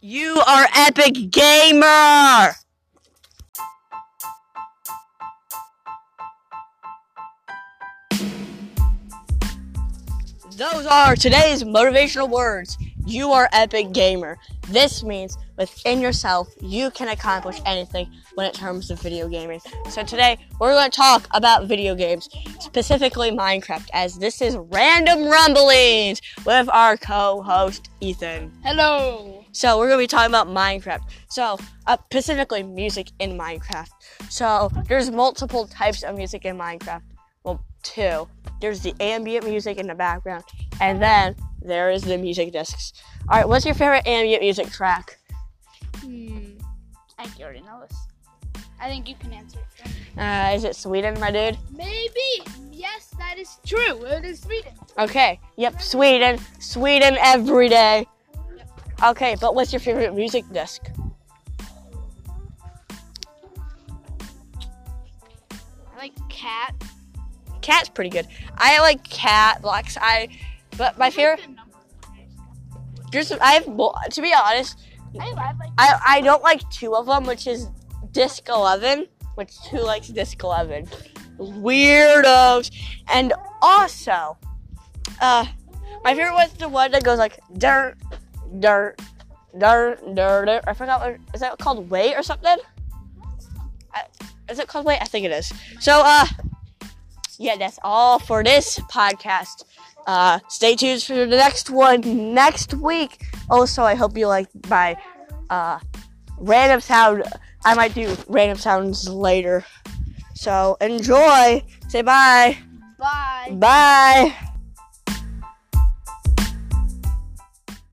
You are Epic Gamer! Those are today's motivational words. You are Epic Gamer. This means within yourself, you can accomplish anything when it comes to video gaming. So today, we're going to talk about video games, specifically Minecraft, as this is Random Rumblings with our co-host, Ethan. Hello. So we're gonna be talking about Minecraft. So uh, specifically music in Minecraft. So there's multiple types of music in Minecraft. Well, two. There's the ambient music in the background, and then there is the music discs. All right, what's your favorite ambient music track? Hmm. I already know this. I think you can answer it. for. Uh, is it Sweden, my dude? Maybe. Yes, that is true. It is Sweden. Okay. Yep, Sweden. Sweden every day. Okay, but what's your favorite music disc? I like cat. Cat's pretty good. I like Cat, Black Eye, but my favorite. Just I have to be honest, I, I like. I I don't like two of them, which is Disc Eleven, which who likes Disc Eleven? Weirdos, and also, uh, my favorite was the one that goes like dirt, dirt, dirt, dirt. dirt. I forgot what is that called? Wait or something? I, is it called Wait? I think it is. So, uh, yeah, that's all for this podcast. Uh, stay tuned for the next one next week. Also, I hope you like my uh, random sound. I might do random sounds later. So enjoy. Say bye. Bye. Bye.